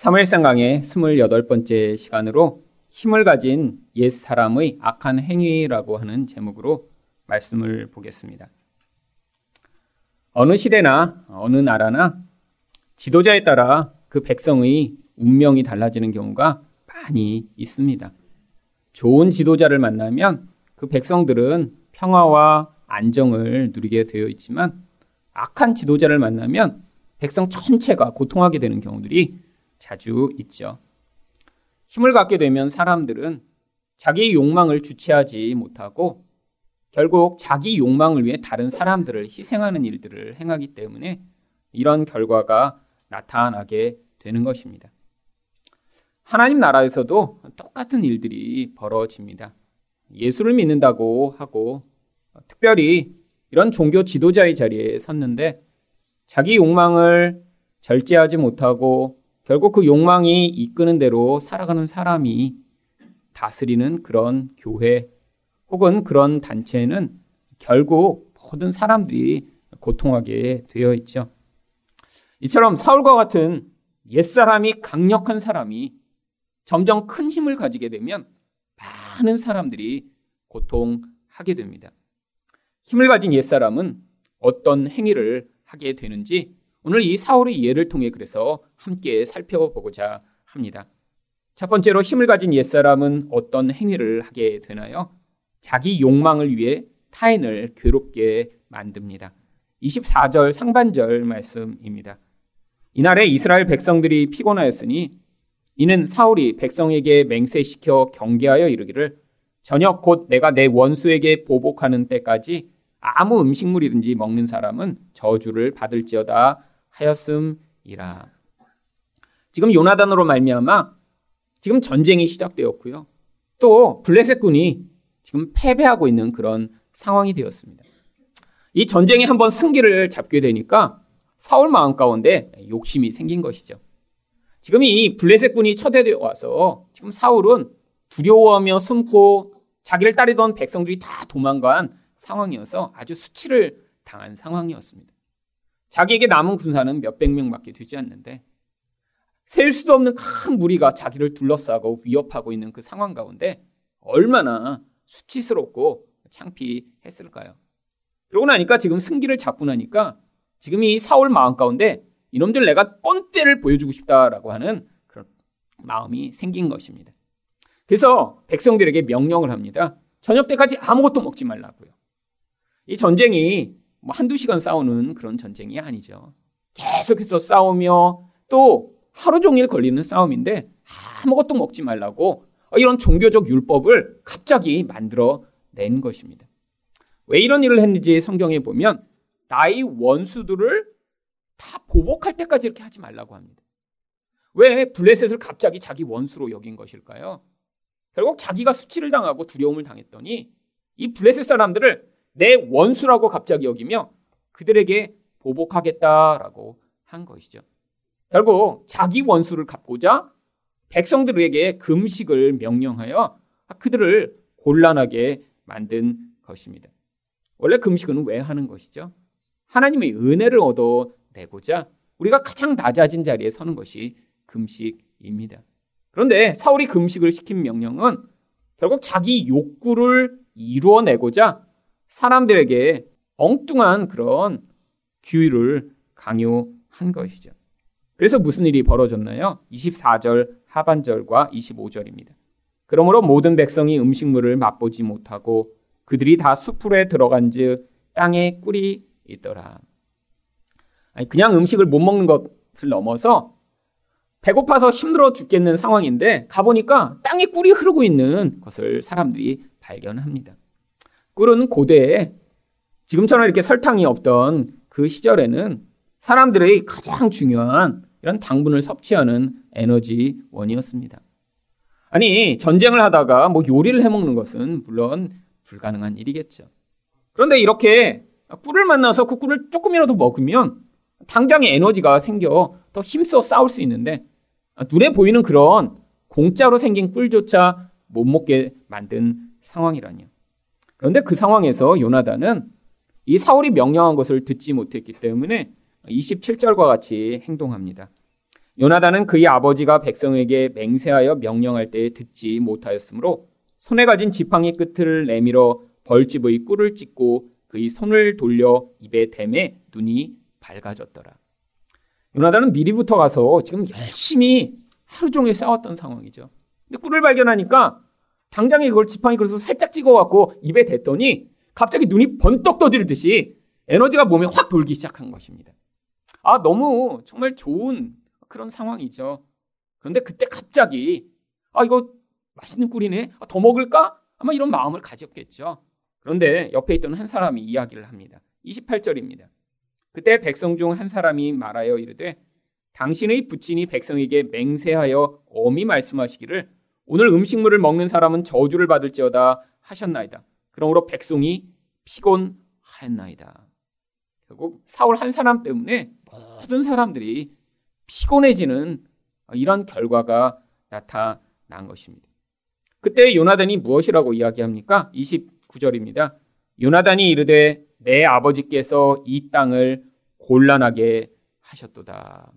사무엘상 강의 28번째 시간으로 힘을 가진 옛 사람의 악한 행위라고 하는 제목으로 말씀을 보겠습니다. 어느 시대나 어느 나라나 지도자에 따라 그 백성의 운명이 달라지는 경우가 많이 있습니다. 좋은 지도자를 만나면 그 백성들은 평화와 안정을 누리게 되어 있지만 악한 지도자를 만나면 백성 전체가 고통하게 되는 경우들이 자주 있죠. 힘을 갖게 되면 사람들은 자기 욕망을 주체하지 못하고 결국 자기 욕망을 위해 다른 사람들을 희생하는 일들을 행하기 때문에 이런 결과가 나타나게 되는 것입니다. 하나님 나라에서도 똑같은 일들이 벌어집니다. 예수를 믿는다고 하고 특별히 이런 종교 지도자의 자리에 섰는데 자기 욕망을 절제하지 못하고 결국 그 욕망이 이끄는 대로 살아가는 사람이 다스리는 그런 교회 혹은 그런 단체는 결국 모든 사람들이 고통하게 되어 있죠. 이처럼 사울과 같은 옛사람이 강력한 사람이 점점 큰 힘을 가지게 되면 많은 사람들이 고통하게 됩니다. 힘을 가진 옛사람은 어떤 행위를 하게 되는지 오늘 이 사울의 예를 통해 그래서 함께 살펴보고자 합니다. 첫 번째로 힘을 가진 옛사람은 어떤 행위를 하게 되나요? 자기 욕망을 위해 타인을 괴롭게 만듭니다. 24절 상반절 말씀입니다. 이날에 이스라엘 백성들이 피곤하였으니 이는 사울이 백성에게 맹세시켜 경계하여 이르기를 저녁 곧 내가 내 원수에게 보복하는 때까지 아무 음식물이든지 먹는 사람은 저주를 받을지어다 하였음이라. 지금 요나단으로 말미암아 지금 전쟁이 시작되었고요. 또 블레셋 군이 지금 패배하고 있는 그런 상황이 되었습니다. 이 전쟁이 한번 승기를 잡게 되니까 사울 마음 가운데 욕심이 생긴 것이죠. 지금 이 블레셋 군이 쳐대되어 와서 지금 사울은 두려워하며 숨고 자기를 따르던 백성들이 다 도망간 상황이어서 아주 수치를 당한 상황이었습니다. 자기에게 남은 군사는 몇백 명밖에 되지 않는데 셀 수도 없는 큰 무리가 자기를 둘러싸고 위협하고 있는 그 상황 가운데 얼마나 수치스럽고 창피했을까요? 그러고 나니까 지금 승기를 잡고 나니까 지금 이 사울 마음 가운데 이놈들 내가 뻔때를 보여주고 싶다라고 하는 그런 마음이 생긴 것입니다. 그래서 백성들에게 명령을 합니다. 저녁 때까지 아무것도 먹지 말라고요. 이 전쟁이 뭐 한두 시간 싸우는 그런 전쟁이 아니죠. 계속해서 싸우며 또 하루 종일 걸리는 싸움인데 아무것도 먹지 말라고 이런 종교적 율법을 갑자기 만들어 낸 것입니다. 왜 이런 일을 했는지 성경에 보면 나의 원수들을 다 보복할 때까지 이렇게 하지 말라고 합니다. 왜 블레셋을 갑자기 자기 원수로 여긴 것일까요? 결국 자기가 수치를 당하고 두려움을 당했더니 이 블레셋 사람들을 내 원수라고 갑자기 여기며 그들에게 보복하겠다라고 한 것이죠. 결국 자기 원수를 갚고자 백성들에게 금식을 명령하여 그들을 곤란하게 만든 것입니다. 원래 금식은 왜 하는 것이죠? 하나님의 은혜를 얻어내고자 우리가 가장 낮아진 자리에 서는 것이 금식입니다. 그런데 사울이 금식을 시킨 명령은 결국 자기 욕구를 이루어내고자 사람들에게 엉뚱한 그런 규율을 강요한 것이죠. 그래서 무슨 일이 벌어졌나요? 24절 하반절과 25절입니다. 그러므로 모든 백성이 음식물을 맛보지 못하고 그들이 다 수풀에 들어간즉 땅에 꿀이 있더라. 아니, 그냥 음식을 못 먹는 것을 넘어서 배고파서 힘들어 죽겠는 상황인데 가보니까 땅에 꿀이 흐르고 있는 것을 사람들이 발견합니다. 꿀은 고대에 지금처럼 이렇게 설탕이 없던 그 시절에는 사람들의 가장 중요한 이런 당분을 섭취하는 에너지원이었습니다. 아니, 전쟁을 하다가 뭐 요리를 해 먹는 것은 물론 불가능한 일이겠죠. 그런데 이렇게 꿀을 만나서 그 꿀을 조금이라도 먹으면 당장의 에너지가 생겨 더 힘써 싸울 수 있는데 눈에 보이는 그런 공짜로 생긴 꿀조차 못 먹게 만든 상황이라니요. 그런데 그 상황에서 요나단은 이 사울이 명령한 것을 듣지 못했기 때문에 27절과 같이 행동합니다. 요나단은 그의 아버지가 백성에게 맹세하여 명령할 때 듣지 못하였으므로 손에 가진 지팡이 끝을 내밀어 벌집의 꿀을 찢고 그의 손을 돌려 입에 댐에 눈이 밝아졌더라. 요나단은 미리부터 가서 지금 열심히 하루 종일 싸웠던 상황이죠. 근데 꿀을 발견하니까 당장에 그걸 지팡이 그릇으로 살짝 찍어갖고 입에 댔더니 갑자기 눈이 번떡 떠지듯이 에너지가 몸에 확 돌기 시작한 것입니다. 아, 너무 정말 좋은 그런 상황이죠. 그런데 그때 갑자기 아, 이거 맛있는 꿀이네. 아, 더 먹을까? 아마 이런 마음을 가졌겠죠. 그런데 옆에 있던 한 사람이 이야기를 합니다. 28절입니다. 그때 백성 중 한 사람이 말하여 이르되 당신의 부친이 백성에게 맹세하여 엄히 말씀하시기를 오늘 음식물을 먹는 사람은 저주를 받을지어다 하셨나이다. 그러므로 백성이 피곤하였나이다. 결국 사울 한 사람 때문에 모든 사람들이 피곤해지는 이런 결과가 나타난 것입니다. 그때 요나단이 무엇이라고 이야기합니까? 29절입니다. 요나단이 이르되 내 아버지께서 이 땅을 곤란하게 하셨도다.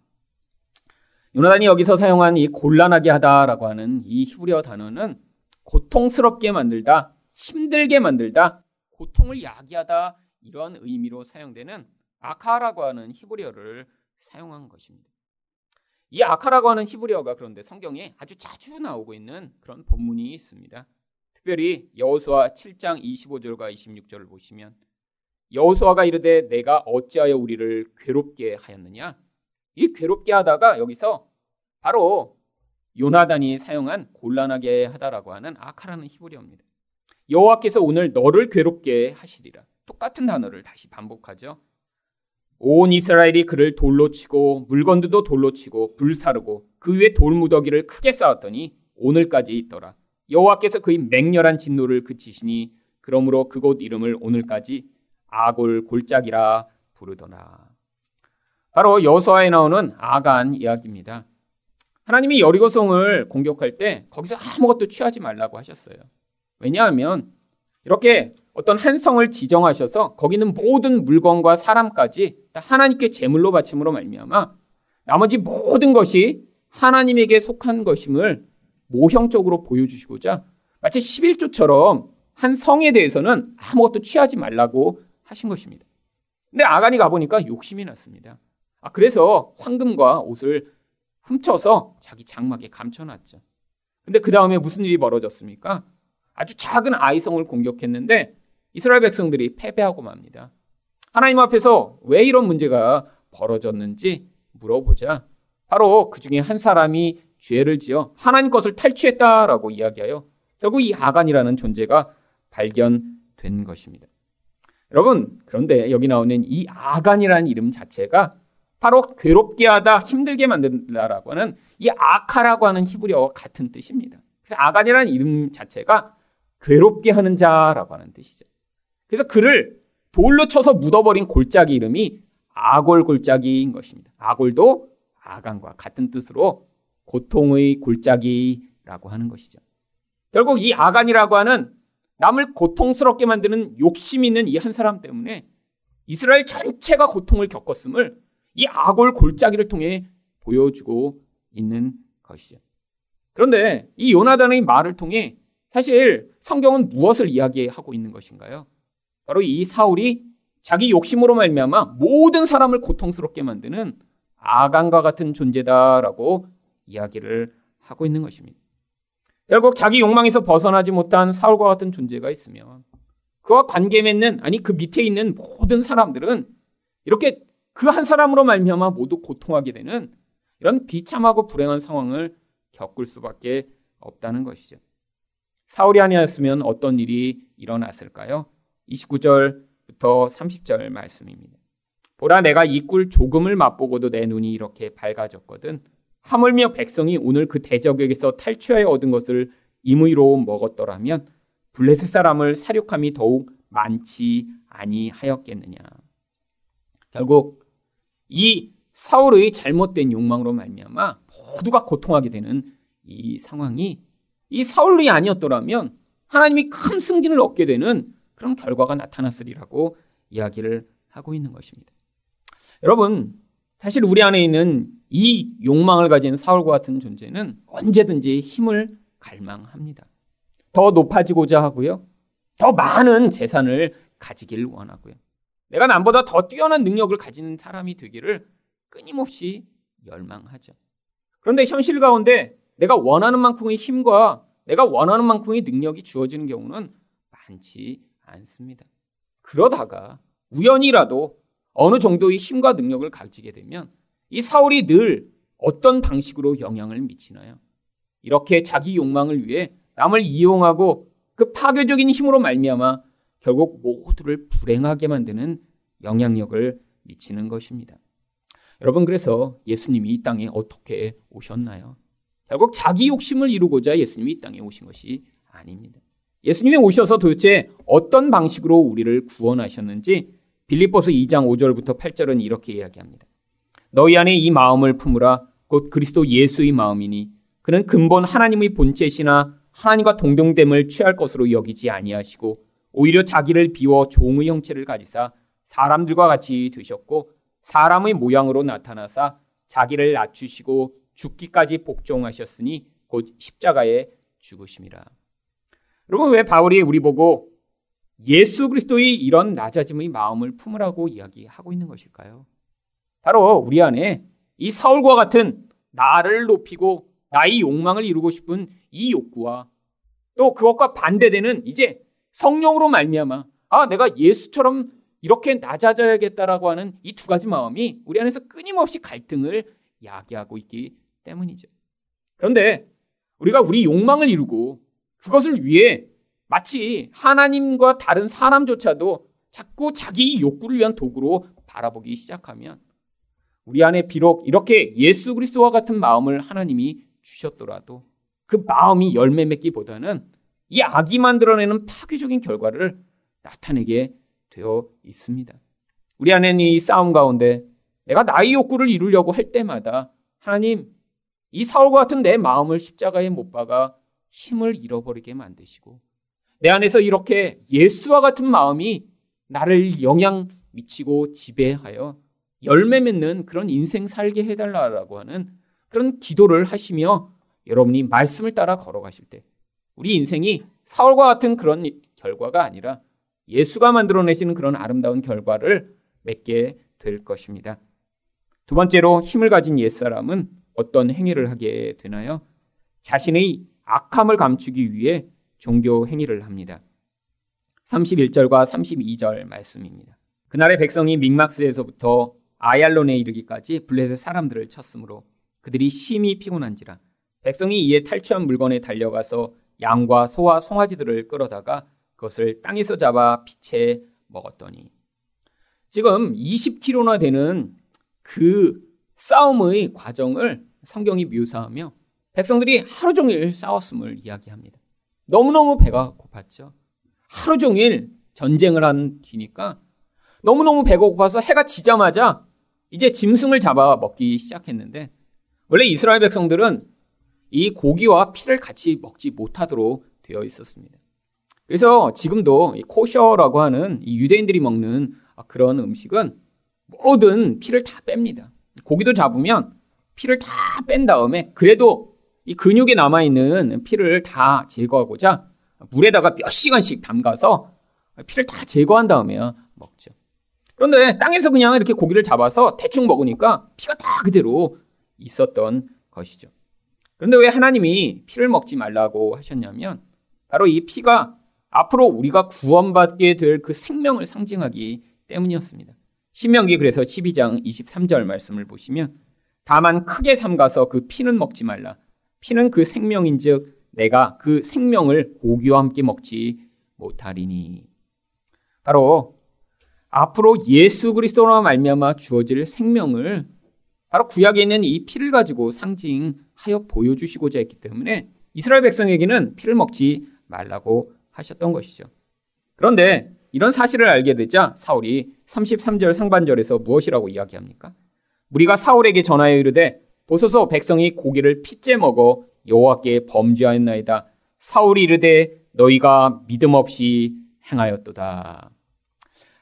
요나단이 여기서 사용한 이 곤란하게 하다라고 하는 이 히브리어 단어는 고통스럽게 만들다, 힘들게 만들다, 고통을 야기하다 이런 의미로 사용되는 아카라고 하는 히브리어를 사용한 것입니다. 이 아카라고 하는 히브리어가 그런데 성경에 아주 자주 나오고 있는 그런 본문이 있습니다. 특별히 여호수아 7장 25절과 26절을 보시면 여호수아가 이르되 내가 어찌하여 우리를 괴롭게 하였느냐? 이 괴롭게 하다가 여기서 바로 요나단이 사용한 곤란하게 하다라고 하는 아카라는 히브리어입니다. 여호와께서 오늘 너를 괴롭게 하시리라. 똑같은 단어를 다시 반복하죠. 온 이스라엘이 그를 돌로 치고 물건들도 돌로 치고 불사르고 그 위에 돌무더기를 크게 쌓았더니 오늘까지 있더라. 여호와께서 그의 맹렬한 진노를 그치시니 그러므로 그곳 이름을 오늘까지 아골 골짜기라 부르더라. 바로 여호수아에 나오는 아간 이야기입니다. 하나님이 여리고성을 공격할 때 거기서 아무것도 취하지 말라고 하셨어요. 왜냐하면 이렇게 어떤 한 성을 지정하셔서 거기는 모든 물건과 사람까지 하나님께 제물로 바침으로 말미암아 나머지 모든 것이 하나님에게 속한 것임을 모형적으로 보여주시고자 마치 11조처럼 한 성에 대해서는 아무것도 취하지 말라고 하신 것입니다. 근데 아간이 가보니까 욕심이 났습니다. 아, 그래서 황금과 옷을 훔쳐서 자기 장막에 감춰놨죠. 근데 그 다음에 무슨 일이 벌어졌습니까? 아주 작은 아이성을 공격했는데 이스라엘 백성들이 패배하고 맙니다. 하나님 앞에서 왜 이런 문제가 벌어졌는지 물어보자. 바로 그 중에 한 사람이 죄를 지어 하나님 것을 탈취했다라고 이야기하여 결국 이 아간이라는 존재가 발견된 것입니다. 여러분, 그런데 여기 나오는 이 아간이라는 이름 자체가 바로 괴롭게 하다, 힘들게 만든다라고 하는 이 아카라고 하는 히브리어와 같은 뜻입니다. 그래서 아간이라는 이름 자체가 괴롭게 하는 자라고 하는 뜻이죠. 그래서 그를 돌로 쳐서 묻어버린 골짜기 이름이 아골 골짜기인 것입니다. 아골도 아간과 같은 뜻으로 고통의 골짜기라고 하는 것이죠. 결국 이 아간이라고 하는 남을 고통스럽게 만드는 욕심 있는 이 한 사람 때문에 이스라엘 전체가 고통을 겪었음을 이 아골 골짜기를 통해 보여주고 있는 것이죠. 그런데 이 요나단의 말을 통해 사실 성경은 무엇을 이야기하고 있는 것인가요? 바로 이 사울이 자기 욕심으로 말미암아 모든 사람을 고통스럽게 만드는 아간과 같은 존재다라고 이야기를 하고 있는 것입니다. 결국 자기 욕망에서 벗어나지 못한 사울과 같은 존재가 있으면 그와 관계 맺는 아니 그 밑에 있는 모든 사람들은 이렇게 그 한 사람으로 말미암아 모두 고통하게 되는 이런 비참하고 불행한 상황을 겪을 수밖에 없다는 것이죠. 사울이 아니었으면 어떤 일이 일어났을까요? 29절부터 30절 말씀입니다. 보라 내가 이 꿀 조금을 맛보고도 내 눈이 이렇게 밝아졌거든. 하물며 백성이 오늘 그 대적에게서 탈취하여 얻은 것을 임의로 먹었더라면 블레셋 사람을 사륙함이 더욱 많지 아니하였겠느냐. 결국 이 사울의 잘못된 욕망으로 말미암아 모두가 고통하게 되는 이 상황이 이 사울이 아니었더라면 하나님이 큰 승진을 얻게 되는 그런 결과가 나타났으리라고 이야기를 하고 있는 것입니다. 여러분, 사실 우리 안에 있는 이 욕망을 가진 사울과 같은 존재는 언제든지 힘을 갈망합니다. 더 높아지고자 하고요. 더 많은 재산을 가지기를 원하고요. 내가 남보다 더 뛰어난 능력을 가진 사람이 되기를 끊임없이 열망하죠. 그런데 현실 가운데 내가 원하는 만큼의 힘과 내가 원하는 만큼의 능력이 주어지는 경우는 많지 않습니다. 그러다가 우연이라도 어느 정도의 힘과 능력을 가지게 되면 이 사울이 늘 어떤 방식으로 영향을 미치나요? 이렇게 자기 욕망을 위해 남을 이용하고 그 파괴적인 힘으로 말미암아 결국 모두를 불행하게 만드는 영향력을 미치는 것입니다. 여러분 그래서 예수님이 이 땅에 어떻게 오셨나요? 결국 자기 욕심을 이루고자 예수님이 이 땅에 오신 것이 아닙니다. 예수님이 오셔서 도대체 어떤 방식으로 우리를 구원하셨는지 빌립보서 2장 5절부터 8절은 이렇게 이야기합니다. 너희 안에 이 마음을 품으라 곧 그리스도 예수의 마음이니 그는 근본 하나님의 본체시나 하나님과 동등됨을 취할 것으로 여기지 아니하시고 오히려 자기를 비워 종의 형체를 가지사 사람들과 같이 되셨고 사람의 모양으로 나타나사 자기를 낮추시고 죽기까지 복종하셨으니 곧 십자가에 죽으심이라. 여러분 왜 바울이 우리 보고 예수 그리스도의 이런 낮아짐의 마음을 품으라고 이야기하고 있는 것일까요? 바로 우리 안에 이 사울과 같은 나를 높이고 나의 욕망을 이루고 싶은 이 욕구와 또 그것과 반대되는 이제 성령으로 말미암아 아 내가 예수처럼 이렇게 낮아져야겠다라고 하는 이 두 가지 마음이 우리 안에서 끊임없이 갈등을 야기하고 있기 때문이죠. 그런데 우리가 우리 욕망을 이루고 그것을 위해 마치 하나님과 다른 사람조차도 자꾸 자기 욕구를 위한 도구로 바라보기 시작하면 우리 안에 비록 이렇게 예수 그리스도와 같은 마음을 하나님이 주셨더라도 그 마음이 열매 맺기보다는 이 악이 만들어내는 파괴적인 결과를 나타내게 되어 있습니다. 우리 안에는 이 싸움 가운데 내가 나의 욕구를 이루려고 할 때마다 하나님 이 사울과 같은 내 마음을 십자가에 못 박아 힘을 잃어버리게 만드시고 내 안에서 이렇게 예수와 같은 마음이 나를 영향 미치고 지배하여 열매 맺는 그런 인생 살게 해달라고 하는 그런 기도를 하시며 여러분이 말씀을 따라 걸어가실 때 우리 인생이 사울과 같은 그런 결과가 아니라 예수가 만들어내시는 그런 아름다운 결과를 맺게 될 것입니다. 두 번째로 힘을 가진 옛사람은 어떤 행위를 하게 되나요? 자신의 악함을 감추기 위해 종교 행위를 합니다. 31절과 32절 말씀입니다. 그날의 백성이 믹막스에서부터 아얄론에 이르기까지 블레셋 사람들을 쳤으므로 그들이 심히 피곤한지라 백성이 이에 탈취한 물건에 달려가서 양과 소와 송아지들을 끌어다가 그것을 땅에서 잡아 피채 먹었더니 지금 20km나 되는 그 싸움의 과정을 성경이 묘사하며 백성들이 하루 종일 싸웠음을 이야기합니다. 너무너무 배가 고팠죠. 하루 종일 전쟁을 한 뒤니까 너무너무 배가 고파서 해가 지자마자 이제 짐승을 잡아 먹기 시작했는데 원래 이스라엘 백성들은 이 고기와 피를 같이 먹지 못하도록 되어 있었습니다. 그래서 지금도 코셔라고 하는 유대인들이 먹는 그런 음식은 모든 피를 다 뺍니다. 고기도 잡으면 피를 다 뺀 다음에 그래도 이 근육에 남아있는 피를 다 제거하고자 물에다가 몇 시간씩 담가서 피를 다 제거한 다음에 먹죠. 그런데 땅에서 그냥 이렇게 고기를 잡아서 대충 먹으니까 피가 다 그대로 있었던 것이죠. 그런데 왜 하나님이 피를 먹지 말라고 하셨냐면 바로 이 피가 앞으로 우리가 구원받게 될 그 생명을 상징하기 때문이었습니다. 신명기 그래서 12장 23절 말씀을 보시면 다만 크게 삼가서 그 피는 먹지 말라. 피는 그 생명인즉 내가 그 생명을 고기와 함께 먹지 못하리니. 바로 앞으로 예수 그리스도로 말미암아 주어질 생명을 바로 구약에 있는 이 피를 가지고 상징하여 보여주시고자 했기 때문에 이스라엘 백성에게는 피를 먹지 말라고 하셨던 것이죠. 그런데 이런 사실을 알게 되자 사울이 33절 상반절에서 무엇이라고 이야기합니까? 우리가 사울에게 전하여 이르되 보소서 백성이 고기를 피째 먹어 여호와께 범죄하였나이다. 사울이 이르되 너희가 믿음 없이 행하였도다.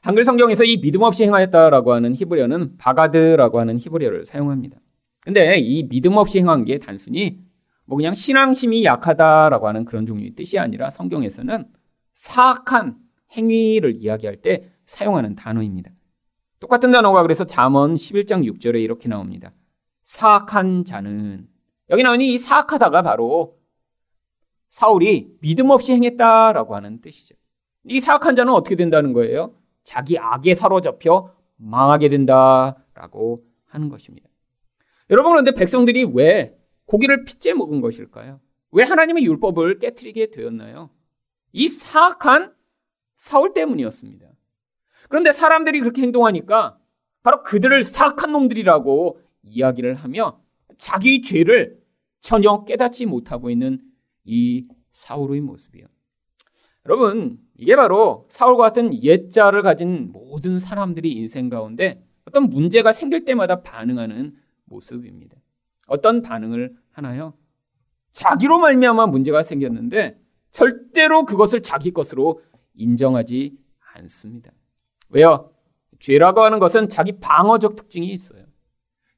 한글 성경에서 이 믿음 없이 행하였다라고 하는 히브리어는 바가드라고 하는 히브리어를 사용합니다. 근데 이 믿음 없이 행한 게 단순히 뭐 그냥 신앙심이 약하다라고 하는 그런 종류의 뜻이 아니라 성경에서는 사악한 행위를 이야기할 때 사용하는 단어입니다. 똑같은 단어가 그래서 잠언 11장 6절에 이렇게 나옵니다. 사악한 자는 여기 나오는 이 사악하다가 바로 사울이 믿음 없이 행했다라고 하는 뜻이죠. 이 사악한 자는 어떻게 된다는 거예요? 자기 악에 사로잡혀 망하게 된다라고 하는 것입니다. 여러분 그런데 백성들이 왜 고기를 핏째 먹은 것일까요? 왜 하나님의 율법을 깨뜨리게 되었나요? 이 사악한 사울 때문이었습니다. 그런데 사람들이 그렇게 행동하니까 바로 그들을 사악한 놈들이라고 이야기를 하며 자기 죄를 전혀 깨닫지 못하고 있는 이 사울의 모습이요. 여러분, 이게 바로 사울과 같은 옛자를 가진 모든 사람들이 인생 가운데 어떤 문제가 생길 때마다 반응하는 모습입니다. 어떤 반응을 하나요? 자기로 말미암아 문제가 생겼는데 절대로 그것을 자기 것으로 인정하지 않습니다. 왜요? 죄라고 하는 것은 자기 방어적 특징이 있어요.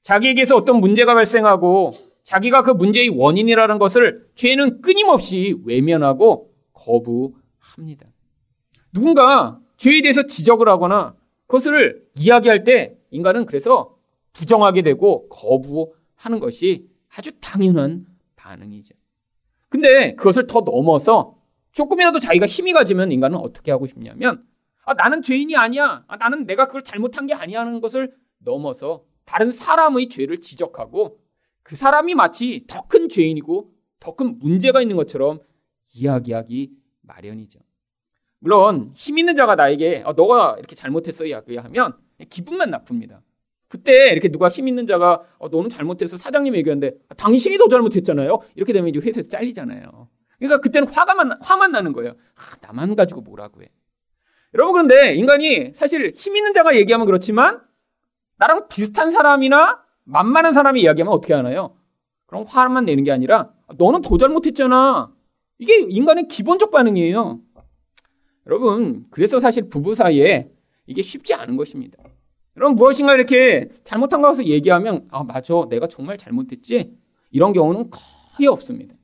자기에게서 어떤 문제가 발생하고 자기가 그 문제의 원인이라는 것을 죄는 끊임없이 외면하고 거부합니다. 누군가 죄에 대해서 지적을 하거나 그것을 이야기할 때 인간은 그래서 부정하게 되고 거부하는 것이 아주 당연한 반응이죠. 근데 그것을 더 넘어서 조금이라도 자기가 힘이 가지면 인간은 어떻게 하고 싶냐면 아, 나는 죄인이 아니야. 아, 나는 내가 그걸 잘못한 게 아니야 하는 것을 넘어서 다른 사람의 죄를 지적하고 그 사람이 마치 더 큰 죄인이고 더 큰 문제가 있는 것처럼 이야기하기 마련이죠. 물론 힘 있는 자가 나에게 어, 너가 이렇게 잘못했어 이야기하면 기분만 나쁩니다. 그때 이렇게 누가 힘 있는 자가 어, 너는 잘못해서 사장님 얘기하는데 아, 당신이 더 잘못했잖아요. 이렇게 되면 이제 회사에서 잘리잖아요. 그러니까 그때는 화가 화만 나는 거예요. 아, 나만 가지고 뭐라고 해. 여러분 그런데 인간이 사실 힘 있는 자가 얘기하면 그렇지만 나랑 비슷한 사람이나 만만한 사람이 이야기하면 어떻게 하나요? 그럼 화만 내는 게 아니라 너는 더 잘못했잖아. 이게 인간의 기본적 반응이에요. 여러분 그래서 사실 부부 사이에 이게 쉽지 않은 것입니다. 여러분 무엇인가 이렇게 잘못한 것을 얘기하면 아 맞아 내가 정말 잘못했지 이런 경우는 거의 없습니다.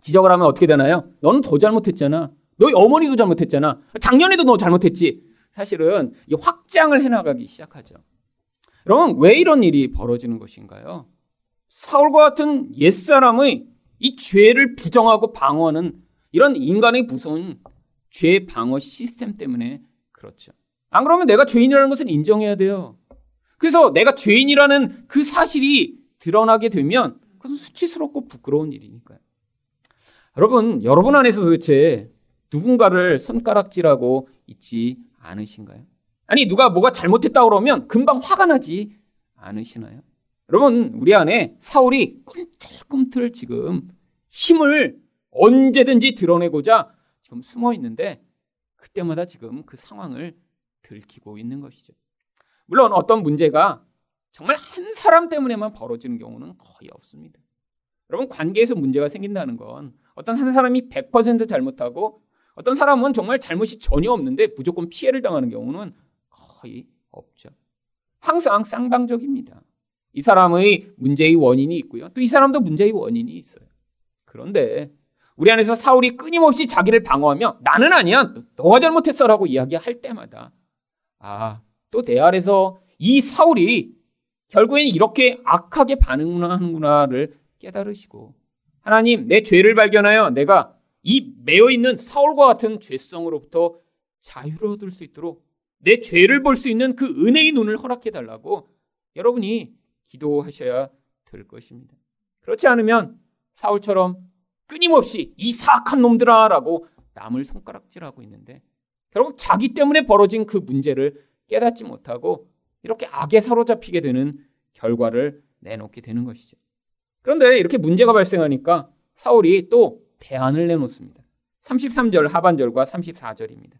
지적을 하면 어떻게 되나요? 너는 더 잘못했잖아. 너희 어머니도 잘못했잖아. 작년에도 너 잘못했지. 사실은 이 확장을 해나가기 시작하죠. 여러분, 왜 이런 일이 벌어지는 것인가요? 사울과 같은 옛사람의 이 죄를 부정하고 방어하는 이런 인간의 무서운 죄 방어 시스템 때문에 그렇죠. 안 그러면 내가 죄인이라는 것은 인정해야 돼요. 그래서 내가 죄인이라는 그 사실이 드러나게 되면 그것은 수치스럽고 부끄러운 일이니까요. 여러분, 여러분 안에서 도대체 누군가를 손가락질하고 있지 않으신가요? 아니, 누가 뭐가 잘못했다 그러면 금방 화가 나지 않으시나요? 여러분, 우리 안에 사울이 꿈틀꿈틀 지금 힘을 언제든지 드러내고자 지금 숨어 있는데 그때마다 지금 그 상황을 들키고 있는 것이죠. 물론 어떤 문제가 정말 한 사람 때문에만 벌어지는 경우는 거의 없습니다. 여러분, 관계에서 문제가 생긴다는 건 어떤 한 사람이 100% 잘못하고 어떤 사람은 정말 잘못이 전혀 없는데 무조건 피해를 당하는 경우는 거의 없죠. 항상 쌍방적입니다. 이 사람의 문제의 원인이 있고요. 또 이 사람도 문제의 원인이 있어요. 그런데 우리 안에서 사울이 끊임없이 자기를 방어하며 나는 아니야. 너가 잘못했어라고 이야기할 때마다 아, 또내 안에서 이 사울이 결국엔 이렇게 악하게 반응하는구나를 깨달으시고 하나님 내 죄를 발견하여 내가 이 매여 있는 사울과 같은 죄성으로부터 자유를 얻을 수 있도록 내 죄를 볼 수 있는 그 은혜의 눈을 허락해 달라고 여러분이 기도하셔야 될 것입니다. 그렇지 않으면 사울처럼 끊임없이 이 사악한 놈들아라고 남을 손가락질하고 있는데 결국 자기 때문에 벌어진 그 문제를 깨닫지 못하고 이렇게 악에 사로잡히게 되는 결과를 내놓게 되는 것이죠. 그런데 이렇게 문제가 발생하니까 사울이 또 대안을 내놓습니다. 33절 하반절과 34절입니다.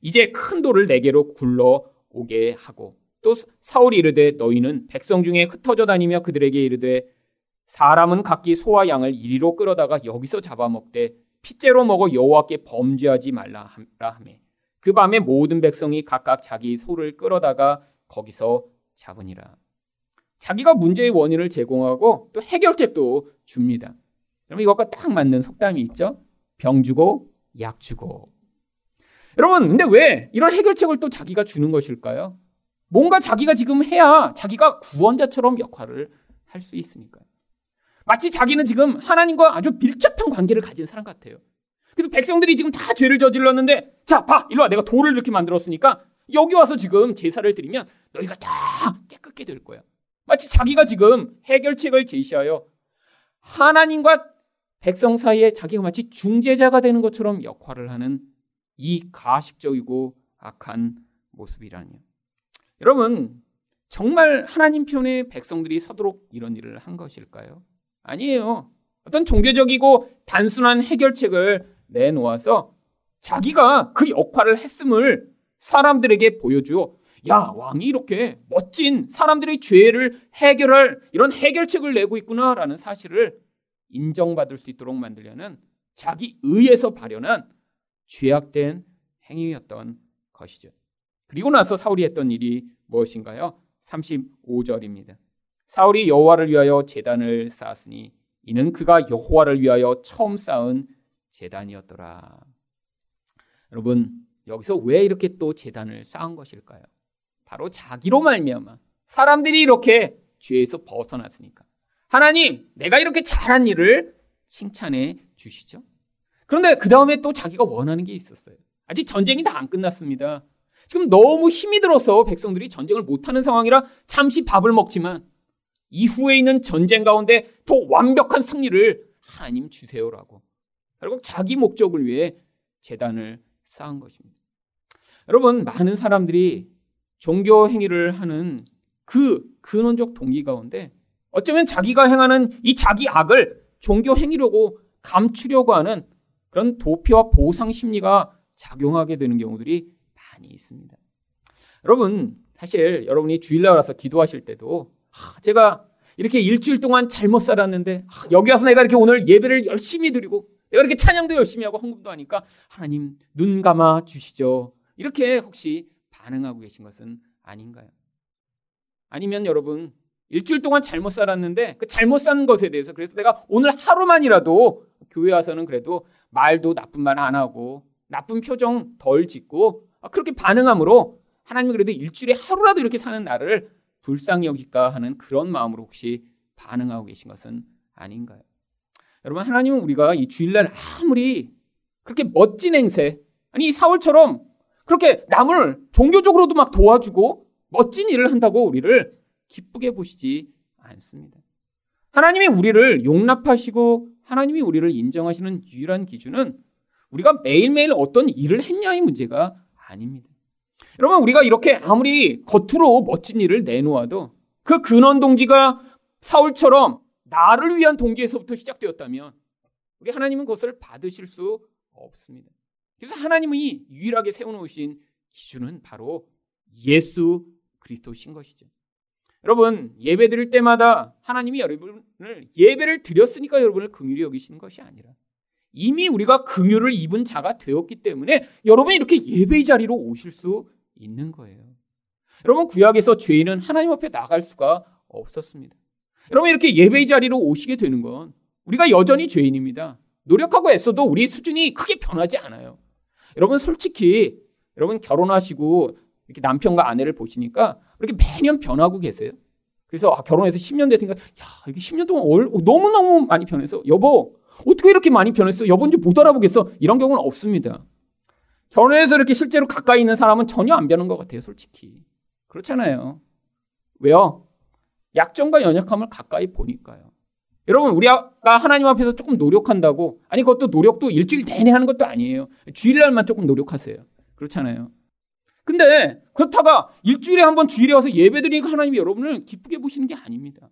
이제 큰 돌을 네 개로 굴러 오게 하고 또 사울이 이르되 너희는 백성 중에 흩어져 다니며 그들에게 이르되 사람은 각기 소와 양을 이리로 끌어다가 여기서 잡아먹되 핏째로 먹어 여호와께 범죄하지 말라 하매 그 밤에 모든 백성이 각각 자기 소를 끌어다가 거기서 잡으니라. 자기가 문제의 원인을 제공하고 또 해결책도 줍니다. 그럼 이것과 딱 맞는 속담이 있죠. 병 주고 약 주고. 여러분, 근데 왜 이런 해결책을 또 자기가 주는 것일까요? 뭔가 자기가 지금 해야 자기가 구원자처럼 역할을 할 수 있으니까요. 마치 자기는 지금 하나님과 아주 밀접한 관계를 가진 사람 같아요. 그래서 백성들이 지금 다 죄를 저질렀는데 자, 봐. 일로 와. 내가 돌을 이렇게 만들었으니까 여기 와서 지금 제사를 드리면 너희가 다 깨끗게 될 거야. 마치 자기가 지금 해결책을 제시하여 하나님과 백성 사이에 자기가 마치 중재자가 되는 것처럼 역할을 하는 이 가식적이고 악한 모습이라니요. 여러분, 정말 하나님 편의 백성들이 서도록 이런 일을 한 것일까요? 아니에요. 어떤 종교적이고 단순한 해결책을 내놓아서 자기가 그 역할을 했음을 사람들에게 보여주어 야, 왕이 이렇게 멋진 사람들의 죄를 해결할 이런 해결책을 내고 있구나라는 사실을 인정받을 수 있도록 만들려는 자기 의에서 발현한 죄악된 행위였던 것이죠. 그리고 나서 사울이 했던 일이 무엇인가요? 35절입니다. 사울이 여호와를 위하여 제단을 쌓았으니 이는 그가 여호와를 위하여 처음 쌓은 제단이었더라. 여러분, 여기서 왜 이렇게 또 제단을 쌓은 것일까요? 바로 자기로 말미암아 사람들이 이렇게 죄에서 벗어났으니까. 하나님, 내가 이렇게 잘한 일을 칭찬해 주시죠. 그런데 그 다음에 또 자기가 원하는 게 있었어요. 아직 전쟁이 다 안 끝났습니다. 지금 너무 힘이 들어서 백성들이 전쟁을 못하는 상황이라 잠시 밥을 먹지만 이후에 있는 전쟁 가운데 더 완벽한 승리를 하나님 주세요라고. 결국 자기 목적을 위해 재단을 쌓은 것입니다. 여러분, 많은 사람들이 종교 행위를 하는 그 근원적 동기 가운데 어쩌면 자기가 행하는 이 자기 악을 종교 행위라고 감추려고 하는 그런 도피와 보상 심리가 작용하게 되는 경우들이 많이 있습니다. 여러분, 사실 여러분이 주일날 와서 기도하실 때도 아, 제가 이렇게 일주일 동안 잘못 살았는데 아, 여기 와서 내가 이렇게 오늘 예배를 열심히 드리고 내가 이렇게 찬양도 열심히 하고 헌금도 하니까 하나님 눈 감아 주시죠. 이렇게 혹시 반응하고 계신 것은 아닌가요? 아니면 여러분 일주일 동안 잘못 살았는데 그 잘못 산 것에 대해서 그래서 내가 오늘 하루만이라도 교회 와서는 그래도 말도 나쁜 말 안 하고 나쁜 표정 덜 짓고 아, 그렇게 반응함으로 하나님이 그래도 일주일에 하루라도 이렇게 사는 나를 불쌍히 여길까 하는 그런 마음으로 혹시 반응하고 계신 것은 아닌가요? 여러분 하나님은 우리가 이 주일날 아무리 그렇게 멋진 행세 아니 사울처럼 그렇게 남을 종교적으로도 막 도와주고 멋진 일을 한다고 우리를 기쁘게 보시지 않습니다. 하나님이 우리를 용납하시고 하나님이 우리를 인정하시는 유일한 기준은 우리가 매일매일 어떤 일을 했냐의 문제가 아닙니다. 여러분, 우리가 이렇게 아무리 겉으로 멋진 일을 내놓아도 그 근원 동기가 사울처럼 나를 위한 동기에서부터 시작되었다면 우리 하나님은 그것을 받으실 수 없습니다. 그래서 하나님이 유일하게 세워놓으신 기준은 바로 예수 그리스도신 것이죠. 여러분 예배 드릴 때마다 하나님이 여러분을 예배를 드렸으니까 여러분을 긍휼히 여기시는 것이 아니라 이미 우리가 긍휼을 입은 자가 되었기 때문에 여러분이 이렇게 예배의 자리로 오실 수 있는 거예요. 여러분 구약에서 죄인은 하나님 앞에 나갈 수가 없었습니다. 여러분 이렇게 예배의 자리로 오시게 되는 건 우리가 여전히 죄인입니다. 노력하고 애써도 우리 수준이 크게 변하지 않아요. 여러분 솔직히 여러분 결혼하시고 이렇게 남편과 아내를 보시니까 이렇게 매년 변하고 계세요. 그래서 아, 결혼해서 10년 됐으니까 야 이게 10년 동안 얼, 너무너무 많이 변해서 여보 어떻게 이렇게 많이 변했어? 여보인지 못 알아보겠어? 이런 경우는 없습니다. 결혼해서 이렇게 실제로 가까이 있는 사람은 전혀 안 변한 것 같아요, 솔직히. 그렇잖아요. 왜요? 약점과 연약함을 가까이 보니까요. 여러분, 우리가 하나님 앞에서 조금 노력한다고, 아니, 그것도 노력도 일주일 내내 하는 것도 아니에요. 주일날만 조금 노력하세요. 그렇잖아요. 근데 그렇다가 일주일에 한 번 주일에 와서 예배 드리니까 하나님이 여러분을 기쁘게 보시는 게 아닙니다.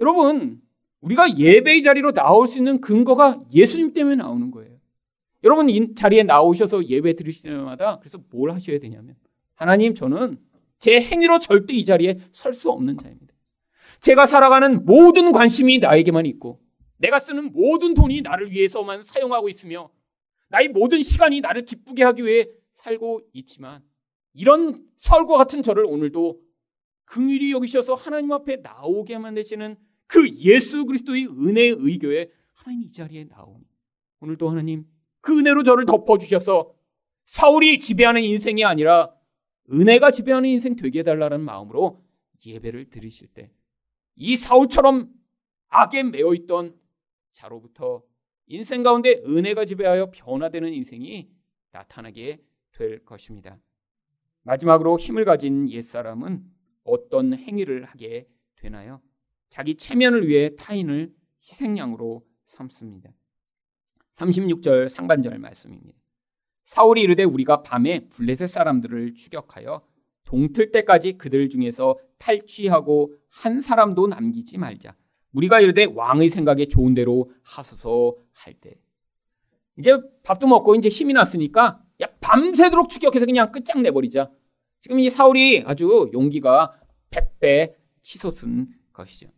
여러분, 우리가 예배의 자리로 나올 수 있는 근거가 예수님 때문에 나오는 거예요. 여러분 이 자리에 나오셔서 예배 드리실 때마다 그래서 뭘 하셔야 되냐면 하나님 저는 제 행위로 절대 이 자리에 설 수 없는 자입니다. 제가 살아가는 모든 관심이 나에게만 있고 내가 쓰는 모든 돈이 나를 위해서만 사용하고 있으며 나의 모든 시간이 나를 기쁘게 하기 위해 살고 있지만 이런 설과 같은 저를 오늘도 긍휼히 여기셔서 하나님 앞에 나오게 만드시는 그 예수 그리스도의 은혜의 의교에 하나님 이 자리에 나오니 오늘도 하나님 그 은혜로 저를 덮어주셔서 사울이 지배하는 인생이 아니라 은혜가 지배하는 인생 되게 해달라는 마음으로 예배를 드리실 때 이 사울처럼 악에 매여 있던 자로부터 인생 가운데 은혜가 지배하여 변화되는 인생이 나타나게 될 것입니다. 마지막으로 힘을 가진 옛사람은 어떤 행위를 하게 되나요? 자기 체면을 위해 타인을 희생양으로 삼습니다. 36절 상반절 말씀입니다. 사울이 이르되 우리가 밤에 블레셋 사람들을 추격하여 동틀 때까지 그들 중에서 탈취하고 한 사람도 남기지 말자. 우리가 이르되 왕의 생각에 좋은 대로 하소서 할 때. 이제 밥도 먹고 이제 힘이 났으니까 야 밤새도록 추격해서 그냥 끝장내버리자. 지금 이 사울이 아주 용기가 100배 치솟은 것이죠.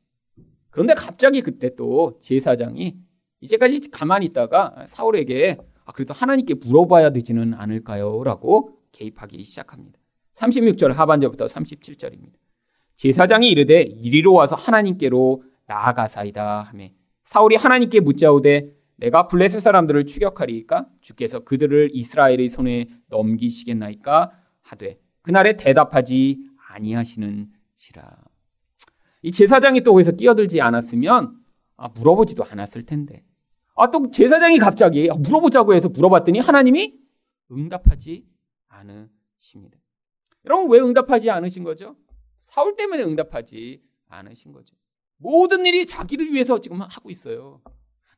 그런데 갑자기 그때 또 제사장이 이제까지 가만히 있다가 사울에게 아, 그래도 하나님께 물어봐야 되지는 않을까요? 라고 개입하기 시작합니다. 36절 하반절부터 37절입니다. 제사장이 이르되 이리로 와서 하나님께로 나아가사이다 하며 사울이 하나님께 묻자오되 내가 블레셋 사람들을 추격하리이까 주께서 그들을 이스라엘의 손에 넘기시겠나이까 하되 그날에 대답하지 아니하시는지라. 이 제사장이 또 거기서 끼어들지 않았으면 아, 물어보지도 않았을 텐데. 아, 또 제사장이 갑자기 아, 물어보자고 해서 물어봤더니 하나님이 응답하지 않으십니다. 여러분 왜 응답하지 않으신 거죠? 사울 때문에 응답하지 않으신 거죠. 모든 일이 자기를 위해서 지금 하고 있어요.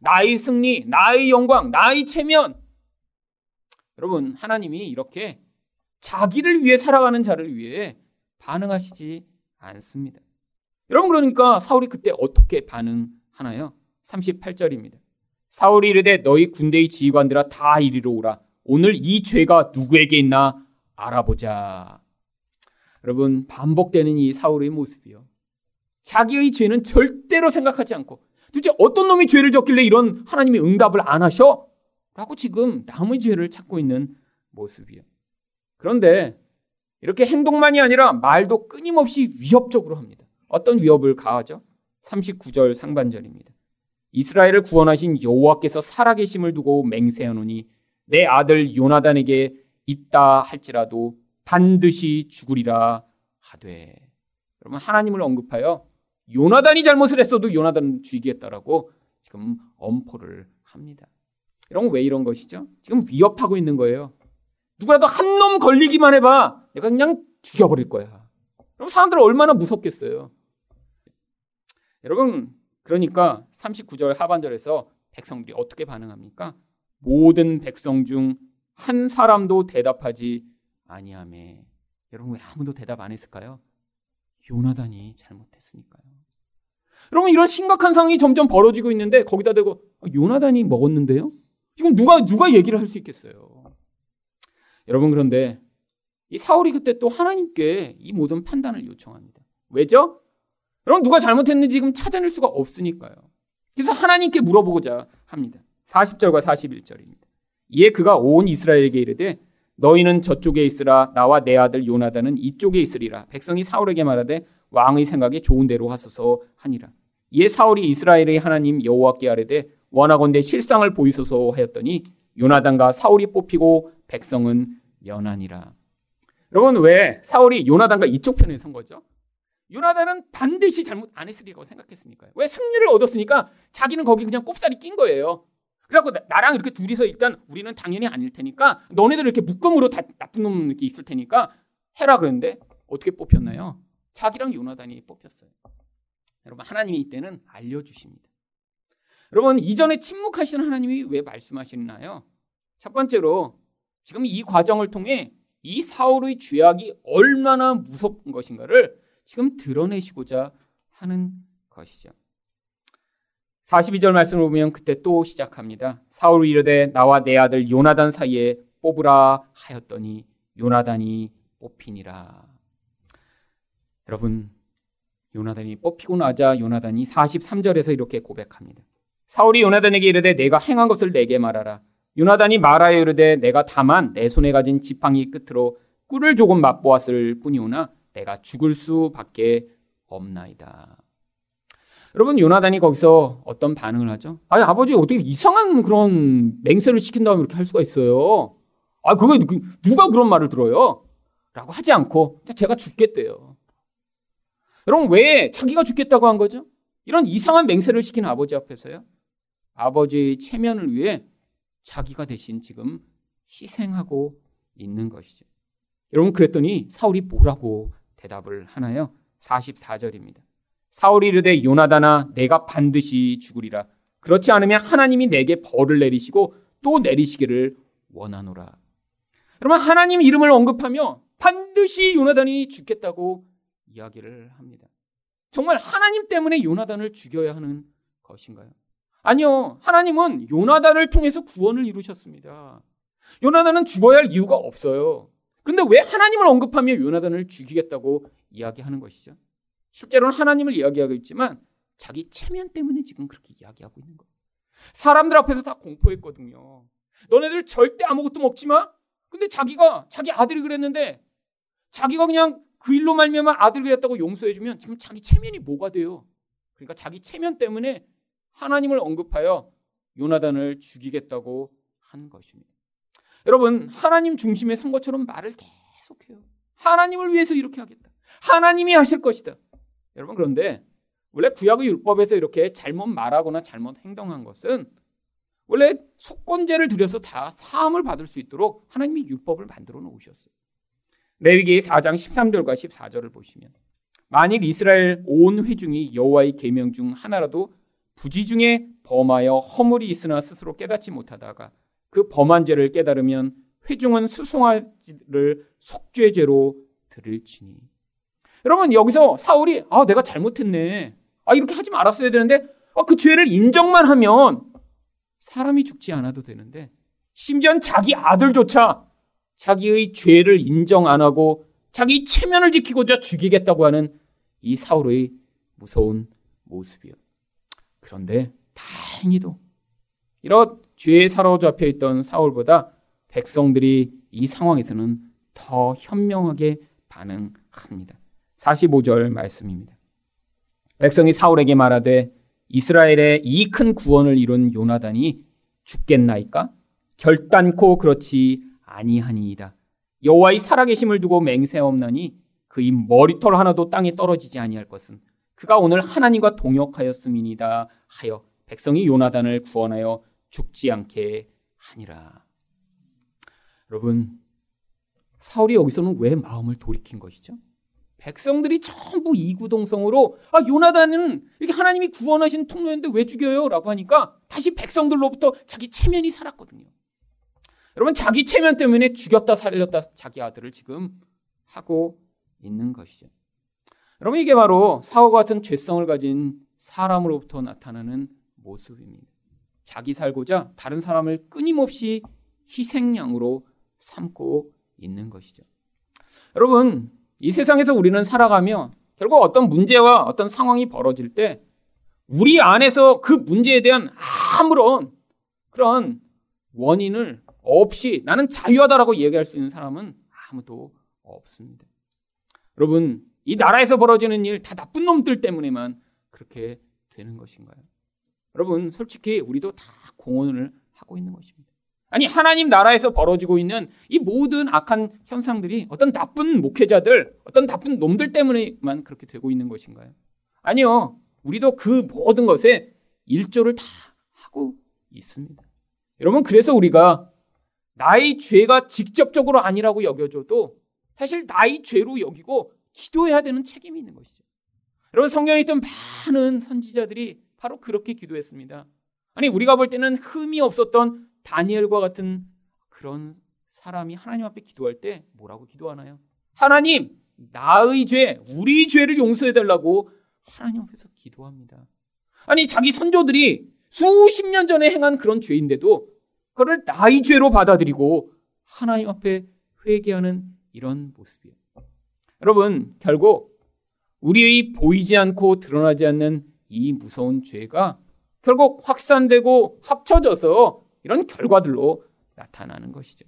나의 승리, 나의 영광, 나의 체면. 여러분, 하나님이 이렇게 자기를 위해 살아가는 자를 위해 반응하시지 않습니다. 여러분, 그러니까 사울이 그때 어떻게 반응하나요? 38절입니다. 사울이 이르되 너희 군대의 지휘관들아 다 이리로 오라. 오늘 이 죄가 누구에게 있나 알아보자. 여러분, 반복되는 이 사울의 모습이요. 자기의 죄는 절대로 생각하지 않고 도대체 어떤 놈이 죄를 졌길래 이런 하나님이 응답을 안 하셔? 라고 지금 남의 죄를 찾고 있는 모습이요. 그런데 이렇게 행동만이 아니라 말도 끊임없이 위협적으로 합니다. 어떤 위협을 가하죠? 39절 상반절입니다. 이스라엘을 구원하신 여호와께서 살아계심을 두고 맹세하노니 내 아들 요나단에게 있다 할지라도 반드시 죽으리라 하되. 여러분 하나님을 언급하여 요나단이 잘못을 했어도 요나단은 죽이겠다라고 지금 엄포를 합니다. 이런 왜 이런 것이죠? 지금 위협하고 있는 거예요. 누구라도 한 놈 걸리기만 해봐. 내가 그냥 죽여버릴 거야. 그럼 사람들은 얼마나 무섭겠어요. 여러분, 그러니까 39절 하반절에서 백성들이 어떻게 반응합니까? 모든 백성 중 한 사람도 대답하지 아니하매. 여러분 왜 아무도 대답 안 했을까요? 요나단이 잘못했으니까요. 여러분 이런 심각한 상황이 점점 벌어지고 있는데 거기다 대고 아, 요나단이 먹었는데요? 지금 누가 누가 얘기를 할 수 있겠어요? 여러분 그런데 이 사울이 그때 또 하나님께 이 모든 판단을 요청합니다. 왜죠? 여러분 누가 잘못했는지 지금 찾아낼 수가 없으니까요. 그래서 하나님께 물어보고자 합니다. 40절과 41절입니다. 이에 그가 온 이스라엘에게 이르되 너희는 저쪽에 있으라 나와 내 아들 요나단은 이쪽에 있으리라. 백성이 사울에게 말하되 왕의 생각에 좋은 대로 하소서 하니라. 이에 사울이 이스라엘의 하나님 여호와께 아뢰되 원하건대 실상을 보이소서 하였더니 요나단과 사울이 뽑히고 백성은 면하니라. 여러분 왜 사울이 요나단과 이쪽 편에 선 거죠? 요나단은 반드시 잘못 안 했으리라고 생각했으니까요. 왜 승리를 얻었으니까 자기는 거기 그냥 꼽살이 낀 거예요. 그래갖고 나 랑 이렇게 둘이서 일단 우리는 당연히 아닐 테니까 너네들 이렇게 묶음으로 다 나쁜 놈 이렇게 있을 테니까 해라 그랬는데 어떻게 뽑혔나요? 자기랑 요나단이 뽑혔어요. 여러분 하나님이 이때는 알려주십니다. 여러분 이전에 침묵하시는 하나님이 왜 말씀하시나요? 첫 번째로 지금 이 과정을 통해 이 사울의 죄악이 얼마나 무섭은 것인가를 지금 드러내시고자 하는 것이죠. 42절 말씀을 보면 그때 또 시작합니다. 사울이 이르되 나와 내 아들 요나단 사이에 뽑으라 하였더니 요나단이 뽑히니라. 여러분 요나단이 뽑히고 나자 요나단이 43절에서 이렇게 고백합니다. 사울이 요나단에게 이르되 내가 행한 것을 내게 말하라. 요나단이 말하여 이르되 내가 다만 내 손에 가진 지팡이 끝으로 꿀을 조금 맛보았을 뿐이오나 내가 죽을 수밖에 없나이다. 여러분 요나단이 거기서 어떤 반응을 하죠? 아니 아버지 어떻게 이상한 그런 맹세를 시킨 다음에 이렇게 할 수가 있어요? 아 그거 누가 그런 말을 들어요? 라고 하지 않고 제가 죽겠대요. 여러분 왜 자기가 죽겠다고 한 거죠? 이런 이상한 맹세를 시킨 아버지 앞에서요. 아버지의 체면을 위해 자기가 대신 지금 희생하고 있는 것이죠. 여러분 그랬더니 사울이 뭐라고 대답을 하나요? 44절입니다. 사울이 이르되 요나다나 내가 반드시 죽으리라. 그렇지 않으면 하나님이 내게 벌을 내리시고 또 내리시기를 원하노라. 여러분 하나님 이름을 언급하며 반드시 요나단이 죽겠다고 이야기를 합니다. 정말 하나님 때문에 요나단을 죽여야 하는 것인가요? 아니요. 하나님은 요나단을 통해서 구원을 이루셨습니다. 요나단은 죽어야 할 이유가 없어요. 그런데 왜 하나님을 언급하며 요나단을 죽이겠다고 이야기하는 것이죠? 실제로는 하나님을 이야기하고 있지만 자기 체면 때문에 지금 그렇게 이야기하고 있는 거예요. 사람들 앞에서 다 공포했거든요. 너네들 절대 아무것도 먹지 마. 근데 자기가 자기 아들이 그랬는데 자기가 그냥 그 일로 말미암아 아들 그랬다고 용서해주면 지금 자기 체면이 뭐가 돼요? 그러니까 자기 체면 때문에 하나님을 언급하여 요나단을 죽이겠다고 한 것입니다. 여러분 하나님 중심의 선거처럼 말을 계속해요. 하나님을 위해서 이렇게 하겠다. 하나님이 하실 것이다. 여러분 그런데 원래 구약의 율법에서 이렇게 잘못 말하거나 잘못 행동한 것은 원래 속건제를 들여서 다 사함을 받을 수 있도록 하나님이 율법을 만들어 놓으셨어요. 레위기 4장 13절과 14절을 보시면 만일 이스라엘 온 회중이 여호와의 계명 중 하나라도 부지 중에 범하여 허물이 있으나 스스로 깨닫지 못하다가 그 범한 죄를 깨달으면 회중은 수송아지를 속죄죄로 들을지니 여러분 여기서 사울이 아 내가 잘못했네 아 이렇게 하지 말았어야 되는데 아, 그 죄를 인정만 하면 사람이 죽지 않아도 되는데 심지어 자기 아들조차 자기의 죄를 인정 안 하고 자기 체면을 지키고자 죽이겠다고 하는 이 사울의 무서운 모습이요. 그런데 다행히도 이런 죄에 사로잡혀 있던 사울보다 백성들이 이 상황에서는 더 현명하게 반응합니다. 45절 말씀입니다. 백성이 사울에게 말하되 이스라엘의 이 큰 구원을 이룬 요나단이 죽겠나이까? 결단코 그렇지 아니하니이다. 여호와의 살아계심을 두고 맹세없나니 그의 머리털 하나도 땅에 떨어지지 아니할 것은 그가 오늘 하나님과 동역하였음이니다 하여 백성이 요나단을 구원하여 죽지 않게 하니라. 여러분 사울이 여기서는 왜 마음을 돌이킨 것이죠? 백성들이 전부 이구동성으로 아 요나단은 이렇게 하나님이 구원하신 통로인데 왜 죽여요?라고 하니까 다시 백성들로부터 자기 체면이 살았거든요. 여러분 자기 체면 때문에 죽였다 살렸다 자기 아들을 지금 하고 있는 것이죠. 여러분 이게 바로 사울과 같은 죄성을 가진 사람으로부터 나타나는 모습입니다. 자기 살고자 다른 사람을 끊임없이 희생양으로 삼고 있는 것이죠. 여러분 이 세상에서 우리는 살아가며 결국 어떤 문제와 어떤 상황이 벌어질 때 우리 안에서 그 문제에 대한 아무런 그런 원인을 없이 나는 자유하다라고 얘기할 수 있는 사람은 아무도 없습니다. 여러분, 이 나라에서 벌어지는 일 다 나쁜 놈들 때문에만 그렇게 되는 것인가요? 여러분, 솔직히 우리도 다 공헌을 하고 있는 것입니다. 아니, 하나님 나라에서 벌어지고 있는 이 모든 악한 현상들이 어떤 나쁜 목회자들, 어떤 나쁜 놈들 때문에만 그렇게 되고 있는 것인가요? 아니요. 우리도 그 모든 것에 일조를 다 하고 있습니다. 여러분, 그래서 우리가 나의 죄가 직접적으로 아니라고 여겨져도 사실 나의 죄로 여기고 기도해야 되는 책임이 있는 것이죠. 여러분 성경에 있던 많은 선지자들이 바로 그렇게 기도했습니다. 아니 우리가 볼 때는 흠이 없었던 다니엘과 같은 그런 사람이 하나님 앞에 기도할 때 뭐라고 기도하나요? 하나님 나의 죄, 우리 죄를 용서해 달라고 하나님 앞에서 기도합니다. 아니 자기 선조들이 수십 년 전에 행한 그런 죄인데도 그를 나의 죄로 받아들이고 하나님 앞에 회개하는 이런 모습이에요. 여러분, 결국 우리의 보이지 않고 드러나지 않는 이 무서운 죄가 결국 확산되고 합쳐져서 이런 결과들로 나타나는 것이죠.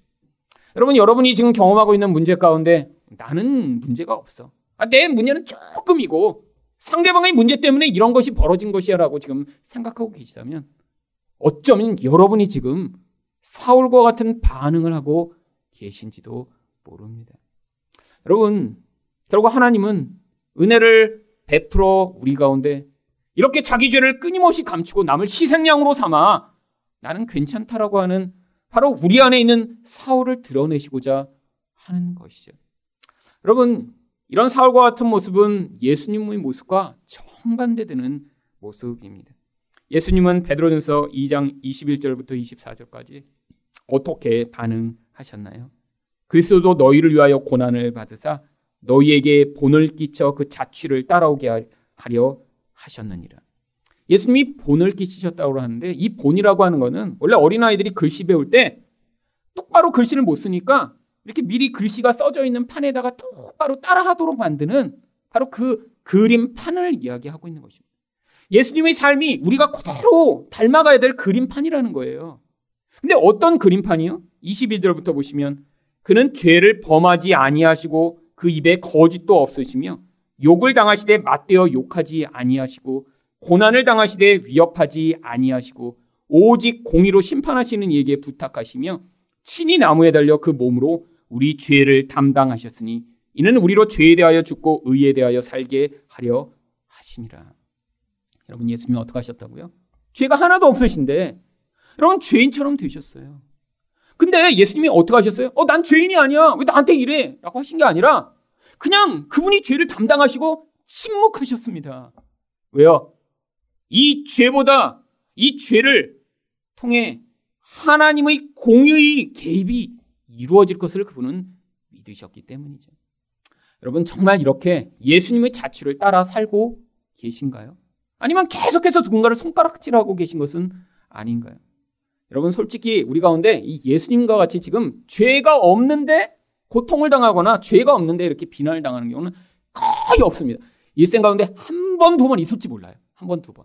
여러분, 여러분이 지금 경험하고 있는 문제 가운데 나는 문제가 없어. 아, 내 문제는 조금이고 상대방의 문제 때문에 이런 것이 벌어진 것이야라고 지금 생각하고 계시다면 어쩌면 여러분이 지금 사울과 같은 반응을 하고 계신지도 모릅니다. 여러분, 결국 하나님은 은혜를 베풀어 우리 가운데 이렇게 자기 죄를 끊임없이 감추고 남을 희생양으로 삼아 나는 괜찮다라고 하는 바로 우리 안에 있는 사울을 드러내시고자 하는 것이죠. 여러분, 이런 사울과 같은 모습은 예수님의 모습과 정반대되는 모습입니다. 예수님은 베드로전서 2장 21절부터 24절까지 어떻게 반응하셨나요? 그리스도도 너희를 위하여 고난을 받으사 너희에게 본을 끼쳐 그 자취를 따라오게 하려 하셨느니라. 예수님이 본을 끼치셨다고 하는데 이 본이라고 하는 거는 원래 어린아이들이 글씨 배울 때 똑바로 글씨를 못 쓰니까 이렇게 미리 글씨가 써져 있는 판에다가 똑바로 따라하도록 만드는 바로 그 그림판을 이야기하고 있는 것입니다. 예수님의 삶이 우리가 그대로 닮아가야 될 그림판이라는 거예요. 근데 어떤 그림판이요? 22절부터 보시면 그는 죄를 범하지 아니하시고 그 입에 거짓도 없으시며 욕을 당하시되 맞대어 욕하지 아니하시고 고난을 당하시되 위협하지 아니하시고 오직 공의로 심판하시는 이에게 부탁하시며 친히 나무에 달려 그 몸으로 우리 죄를 담당하셨으니 이는 우리로 죄에 대하여 죽고 의에 대하여 살게 하려 하심이라. 여러분 예수님이 어떻게 하셨다고요? 죄가 하나도 없으신데 여러분 죄인처럼 되셨어요. 근데 예수님이 어떻게 하셨어요? 어, 난 죄인이 아니야. 왜 나한테 이래? 라고 하신 게 아니라 그냥 그분이 죄를 담당하시고 침묵하셨습니다. 왜요? 이 죄보다 이 죄를 통해 하나님의 공의의 개입이 이루어질 것을 그분은 믿으셨기 때문이죠. 여러분 정말 이렇게 예수님의 자취를 따라 살고 계신가요? 아니면 계속해서 누군가를 손가락질하고 계신 것은 아닌가요? 여러분 솔직히 우리 가운데 이 예수님과 같이 지금 죄가 없는데 고통을 당하거나 죄가 없는데 이렇게 비난을 당하는 경우는 거의 없습니다. 일생 가운데 한 번, 두 번 있을지 몰라요. 한 번, 두 번.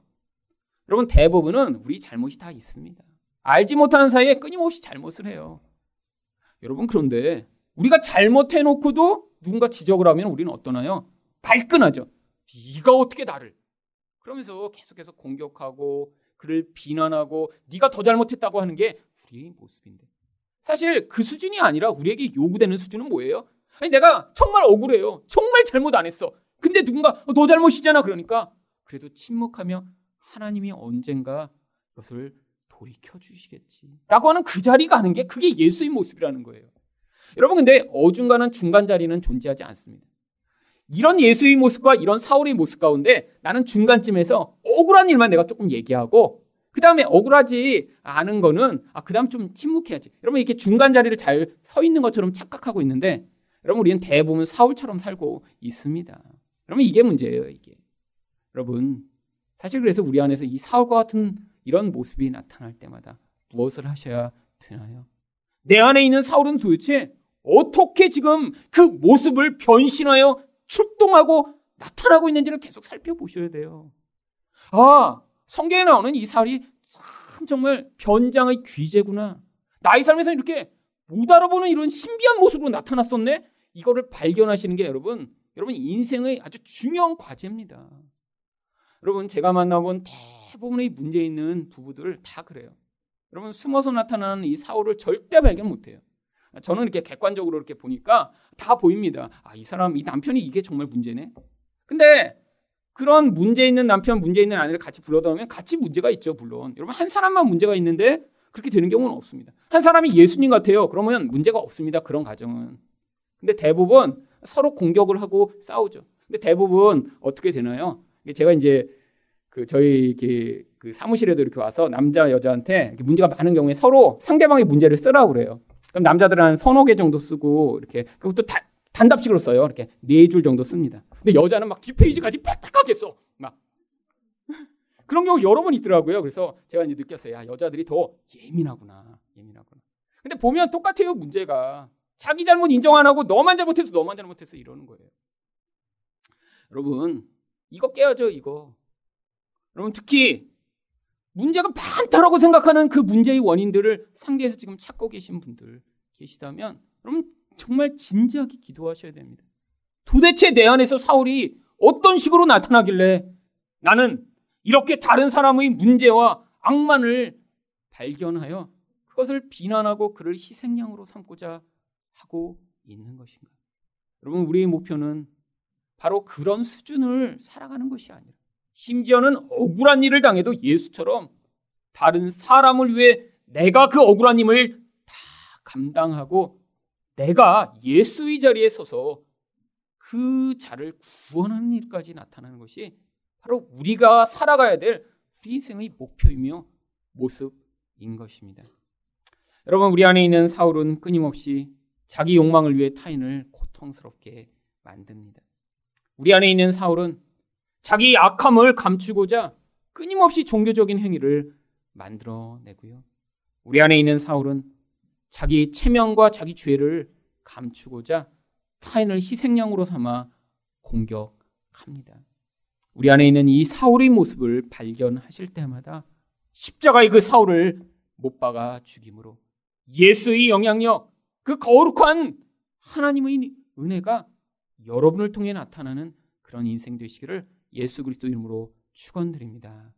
여러분 대부분은 우리 잘못이 다 있습니다. 알지 못하는 사이에 끊임없이 잘못을 해요. 여러분 그런데 우리가 잘못해놓고도 누군가 지적을 하면 우리는 어떠나요? 발끈하죠. 네가 어떻게 나를? 그러면서 계속해서 공격하고 그를 비난하고 네가 더 잘못했다고 하는 게 우리의 모습인데 사실 그 수준이 아니라 우리에게 요구되는 수준은 뭐예요? 아니 내가 정말 억울해요. 정말 잘못 안 했어. 근데 누군가 너 잘못이잖아 그러니까 그래도 침묵하며 하나님이 언젠가 그것을 돌이켜 주시겠지. 라고 하는 그 자리 가는 게 그게 예수의 모습이라는 거예요. 여러분 근데 어중간한 중간 자리는 존재하지 않습니다. 이런 예수의 모습과 이런 사울의 모습 가운데 나는 중간쯤에서 억울한 일만 내가 조금 얘기하고 그 다음에 억울하지 않은 거는 아, 그 다음 좀 침묵해야지. 여러분 이렇게 중간 자리를 잘 서 있는 것처럼 착각하고 있는데 여러분 우리는 대부분 사울처럼 살고 있습니다. 여러분 이게 문제예요 이게. 여러분 사실 그래서 우리 안에서 이 사울과 같은 이런 모습이 나타날 때마다 무엇을 하셔야 되나요? 내 안에 있는 사울은 도대체 어떻게 지금 그 모습을 변신하여 출동하고 나타나고 있는지를 계속 살펴보셔야 돼요. 아, 성경에 나오는 이 사울이 참 정말 변장의 귀재구나. 나의 삶에서 이렇게 못 알아보는 이런 신비한 모습으로 나타났었네? 이거를 발견하시는 게 여러분, 여러분 인생의 아주 중요한 과제입니다. 여러분, 제가 만나본 대부분의 문제 있는 부부들 다 그래요. 여러분, 숨어서 나타나는 이 사울을 절대 발견 못 해요. 저는 이렇게 객관적으로 이렇게 보니까 다 보입니다. 아, 이 사람, 이 남편이 이게 정말 문제네. 근데 그런 문제 있는 남편, 문제 있는 아내를 같이 불러다 보면 같이 문제가 있죠, 물론. 여러분, 한 사람만 문제가 있는데 그렇게 되는 경우는 없습니다. 한 사람이 예수님 같아요. 그러면 문제가 없습니다. 그런 가정은. 근데 대부분 서로 공격을 하고 싸우죠. 근데 대부분 어떻게 되나요? 제가 이제 그 저희 이렇게 그 사무실에도 이렇게 와서 남자 여자한테 문제가 많은 경우에 서로 상대방의 문제를 쓰라고 그래요. 그럼 남자들은 한 서너 개 정도 쓰고 이렇게 그것도 다, 단답식으로 써요. 이렇게 네 줄 정도 씁니다. 근데 여자는 막 뒷페이지까지 빽빽하게 써. 막 그런 경우 여러 번 있더라고요. 그래서 제가 이제 느꼈어요. 야, 여자들이 더 예민하구나. 예민하구나. 근데 보면 똑같아요, 문제가. 자기 잘못 인정 안 하고 너만 잘못해서 너만 잘못해서 이러는 거예요. 여러분, 이거 깨야죠, 이거. 여러분, 특히 문제가 많다라고 생각하는 그 문제의 원인들을 상대에서 지금 찾고 계신 분들 계시다면 여러분 정말 진지하게 기도하셔야 됩니다. 도대체 내 안에서 사울이 어떤 식으로 나타나길래 나는 이렇게 다른 사람의 문제와 악만을 발견하여 그것을 비난하고 그를 희생양으로 삼고자 하고 있는 것인가? 여러분, 우리의 목표는 바로 그런 수준을 살아가는 것이 아니라 심지어는 억울한 일을 당해도 예수처럼 다른 사람을 위해 내가 그 억울한 힘을 다 감당하고 내가 예수의 자리에 서서 그 자를 구원하는 일까지 나타나는 것이 바로 우리가 살아가야 될 우리 인생의 목표이며 모습인 것입니다. 여러분, 우리 안에 있는 사울은 끊임없이 자기 욕망을 위해 타인을 고통스럽게 만듭니다. 우리 안에 있는 사울은 자기 악함을 감추고자 끊임없이 종교적인 행위를 만들어내고요. 우리 안에 있는 사울은 자기 체면과 자기 죄를 감추고자 타인을 희생양으로 삼아 공격합니다. 우리 안에 있는 이 사울의 모습을 발견하실 때마다 십자가의 그 사울을 못 박아 죽임으로 예수의 영향력, 그 거룩한 하나님의 은혜가 여러분을 통해 나타나는 그런 인생 되시기를 예수 그리스도 이름으로 축원드립니다.